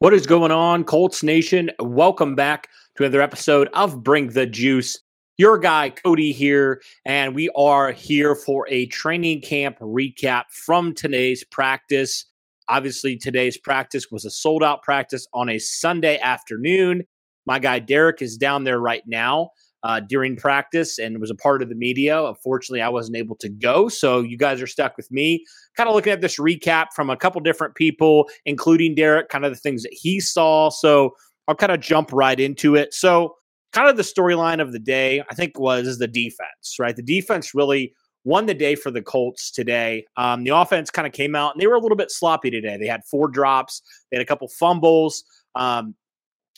What is going on, Colts Nation? Welcome back to another episode of Bring the Juice. Your guy, Cody, here, and we are here for a training camp recap from today's practice. Obviously, today's practice was a sold out practice on a Sunday afternoon. My guy, Derek, is down there right now uh, during practice and was a part of the media. Unfortunately, I wasn't able to go. So you guys are stuck with me, kind of looking at this recap from a couple different people, including Derek, kind of the things that he saw. So I'll kind of jump right into it. So, kind of the storyline of the day, I think, was the defense, right? The defense really won the day for the Colts today. Um, the offense kind of came out and they were a little bit sloppy today. They had four drops, they had a couple fumbles. Um,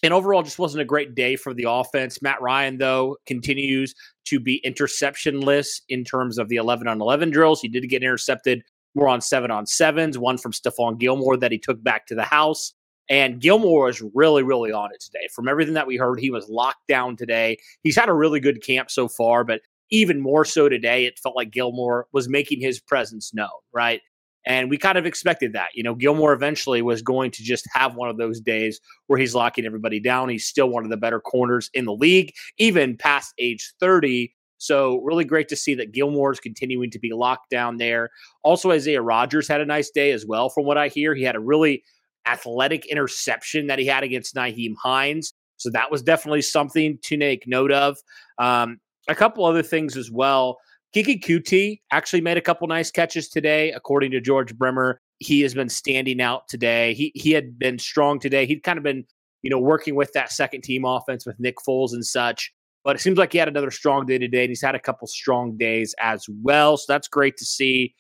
and overall, just wasn't a great day for the offense. Matt Ryan, though, continues to be interceptionless in terms of the 11 on 11 drills. He did get intercepted more on seven on sevens, one from Stephon Gilmore that he took back to the house. And Gilmore is really, really on it today. From everything that we heard, he was locked down today. He's had a really good camp so far, but even more so today, it felt like Gilmore was making his presence known, right? And we kind of expected that. You know, Gilmore eventually was going to just have one of those days where he's locking everybody down. He's still one of the better corners in the league, even past age 30. So, really great to see that Gilmore is continuing to be locked down there. Also, Isaiah Rodgers had a nice day as well, from what I hear. He had a really athletic interception that he had against Nyheim Hines. So, that was definitely something to make note of. Um, a couple other things as well. Keke Coutee actually made a couple nice catches today, according to George Bremer. He has been standing out today. He he had been strong today. He'd kind of been, you know, working with that second team offense with Nick Foles and such. But it seems like he had another strong day today, and he's had a couple strong days as well. So that's great to see.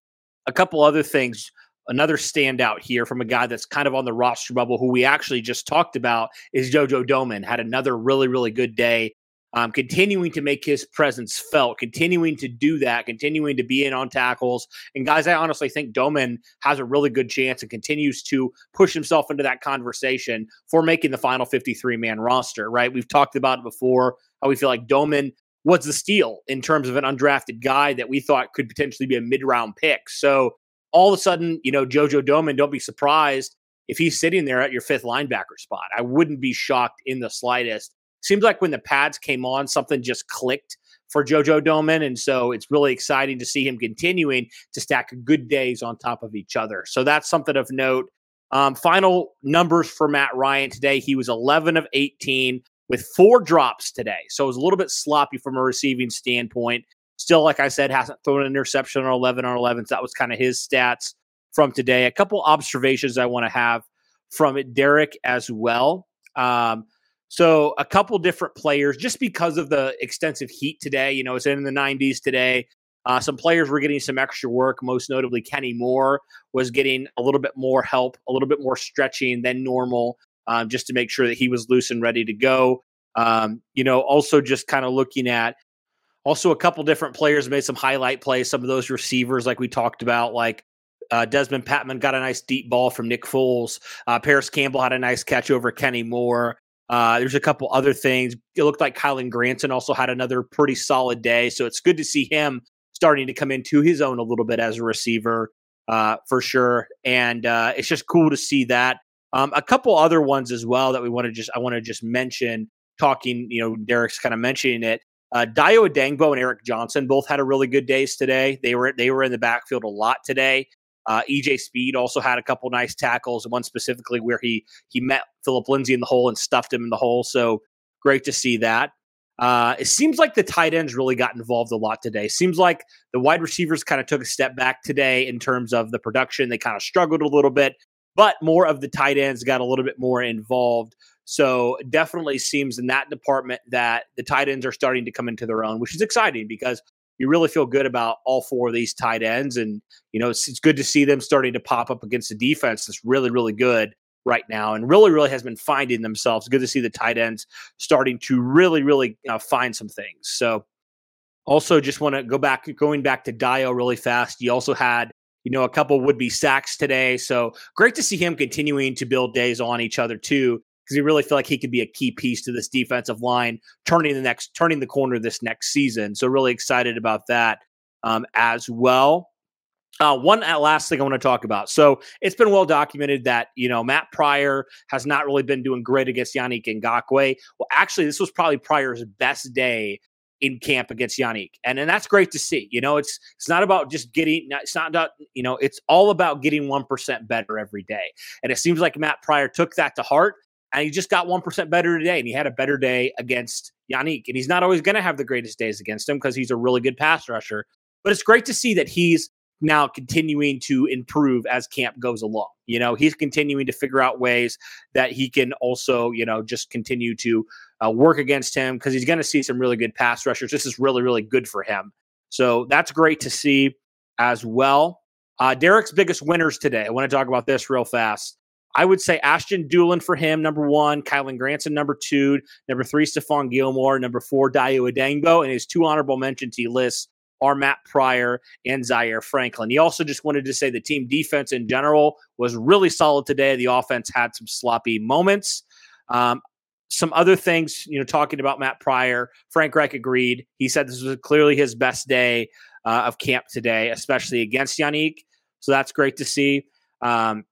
A couple other things. Another standout here from a guy that's kind of on the roster bubble, who we actually just talked about, is JoJo Domann. Had another really, really good day um, continuing to make his presence felt, continuing to do that, continuing to be in on tackles. And guys, I honestly think Domann has a really good chance and continues to push himself into that conversation for making the final 53 man roster, right? We've talked about it before, how we feel like Domann was the steal in terms of an undrafted guy that we thought could potentially be a mid round pick. So all of a sudden, you know, JoJo Domann, don't be surprised if he's sitting there at your fifth linebacker spot. I wouldn't be shocked in the slightest seems like when the pads came on, something just clicked for JoJo Domann. And so it's really exciting to see him continuing to stack good days on top of each other. So that's something of note. Um, final numbers for Matt Ryan today. He was 11 of 18 with four drops today. So it was a little bit sloppy from a receiving standpoint. Still, like I said, hasn't thrown an interception on 11 on 11. So that was kind of his stats from today. A couple observations I want to have from Derek, as well. Um, so a couple different players, just because of the extensive heat today, you know, it's in the 90s today. Uh, some players were getting some extra work. Most notably, Kenny Moore was getting a little bit more help, a little bit more stretching than normal, um, just to make sure that he was loose and ready to go. Um, you know, also just kind of looking at also a couple different players made some highlight plays. Some of those receivers, like we talked about, like uh, Dezmon Patmon got a nice deep ball from Nick Foles. Uh, Parris Campbell had a nice catch over Kenny Moore. Uh, there's a couple other things. It looked like Kylen Granson also had another pretty solid day. So it's good to see him starting to come into his own a little bit as a receiver uh, for sure. And uh, it's just cool to see that. Um, a couple other ones as well that we want to just I want to just mention. Talking, you know, Derek's kind of mentioning it. Uh, Dayo Odeyingbo and Eric Johnson both had a really good days today. They were they were in the backfield a lot today. Uh, EJ Speed also had a couple nice tackles, one specifically where he he met Phillip Lindsay in the hole and stuffed him in the hole. So great to see that. Uh, it seems like the tight ends really got involved a lot today. Seems like the wide receivers kind of took a step back today in terms of the production. They kind of struggled a little bit, but more of the tight ends got a little bit more involved. So definitely seems in that department that the tight ends are starting to come into their own, which is exciting because you really feel good about all four of these tight ends. And, you know, it's, it's good to see them starting to pop up against a defense that's really, really good right now and really, really has been finding themselves. Good to see the tight ends starting to really, really uh, find some things. So, also just want to go back, going back to Dayo really fast. He also had, you know, a couple would be sacks today. So great to see him continuing to build days on each other too, because he really feel like he could be a key piece to this defensive line, turning the next, turning the corner this next season. So really excited about that um, as well. Uh, one uh, last thing I want to talk about. So it's been well documented that you know Matt Pryor has not really been doing great against Yannick Ngakoue. Well, actually, this was probably Pryor's best day in camp against Yannick, and and that's great to see. You know, it's it's not about just getting. It's not about you know. It's all about getting one percent better every day, and it seems like Matt Pryor took that to heart. And he just got 1% better today, and he had a better day against Yannick. And he's not always going to have the greatest days against him because he's a really good pass rusher. But it's great to see that he's now continuing to improve as camp goes along. You know, he's continuing to figure out ways that he can also, you know, just continue to uh, work against him because he's going to see some really good pass rushers. This is really, really good for him. So that's great to see as well. Uh, Derek's biggest winners today. I want to talk about this real fast. I would say Ashton Dulin for him, number one, Kylen Granson, number two, number three, Stephon Gilmore, number four, Dayo Odeyingbo, and his two honorable mentions he lists are Matt Pryor and Zaire Franklin. He also just wanted to say the team defense in general was really solid today. The offense had some sloppy moments. Um, some other things, you know, talking about Matt Pryor, Frank Reich agreed. He said this was clearly his best day uh, of camp today, especially against Yannick. So that's great to see. Um,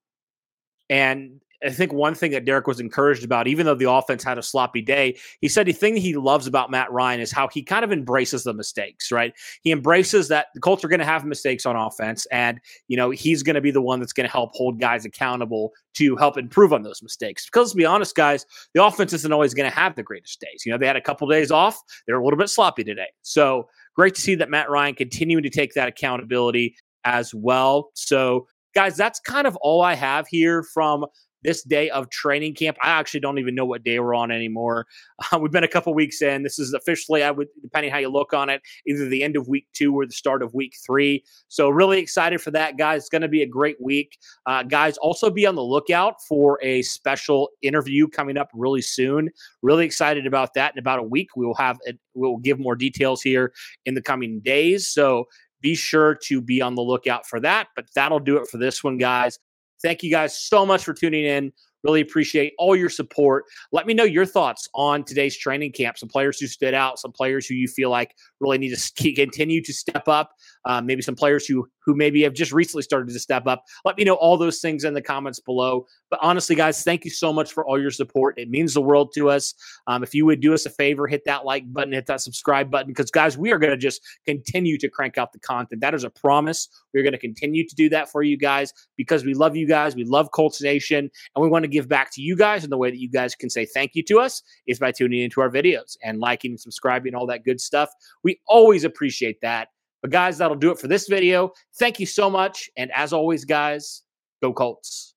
and I think one thing that Derek was encouraged about, even though the offense had a sloppy day, he said the thing he loves about Matt Ryan is how he kind of embraces the mistakes, right? He embraces that the Colts are going to have mistakes on offense, and you know he's going to be the one that's going to help hold guys accountable to help improve on those mistakes. Because let's be honest, guys, the offense isn't always going to have the greatest days. You know, they had a couple days off; they're a little bit sloppy today. So great to see that Matt Ryan continuing to take that accountability as well. So guys, that's kind of all I have here from this day of training camp. I actually don't even know what day we're on anymore. Uh, we've been a couple weeks in. This is officially, I would, depending how you look on it, either the end of week two or the start of week three. So really excited for that, guys. It's going to be a great week, uh, guys. Also be on the lookout for a special interview coming up really soon. Really excited about that. In about a week, we will have it. We'll give more details here in the coming days. So be sure to be on the lookout for that. But that'll do it for this one, guys. Thank you guys so much for tuning in. Really appreciate all your support. Let me know your thoughts on today's training camp. Some players who stood out, some players who you feel like really need to continue to step up. Uh, maybe some players who who maybe have just recently started to step up. Let me know all those things in the comments below. But honestly, guys, thank you so much for all your support. It means the world to us. Um, if you would do us a favor, hit that like button, hit that subscribe button, because guys, we are going to just continue to crank out the content. That is a promise. We're going to continue to do that for you guys because we love you guys. We love Colts Nation, and we want to give back to you guys. And the way that you guys can say thank you to us is by tuning into our videos and liking and subscribing, all that good stuff. We always appreciate that. But guys, that'll do it for this video. Thank you so much. And as always, guys, go Colts.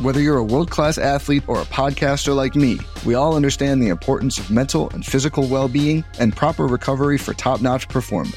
Whether you're a world class athlete or a podcaster like me, we all understand the importance of mental and physical well being and proper recovery for top notch performance.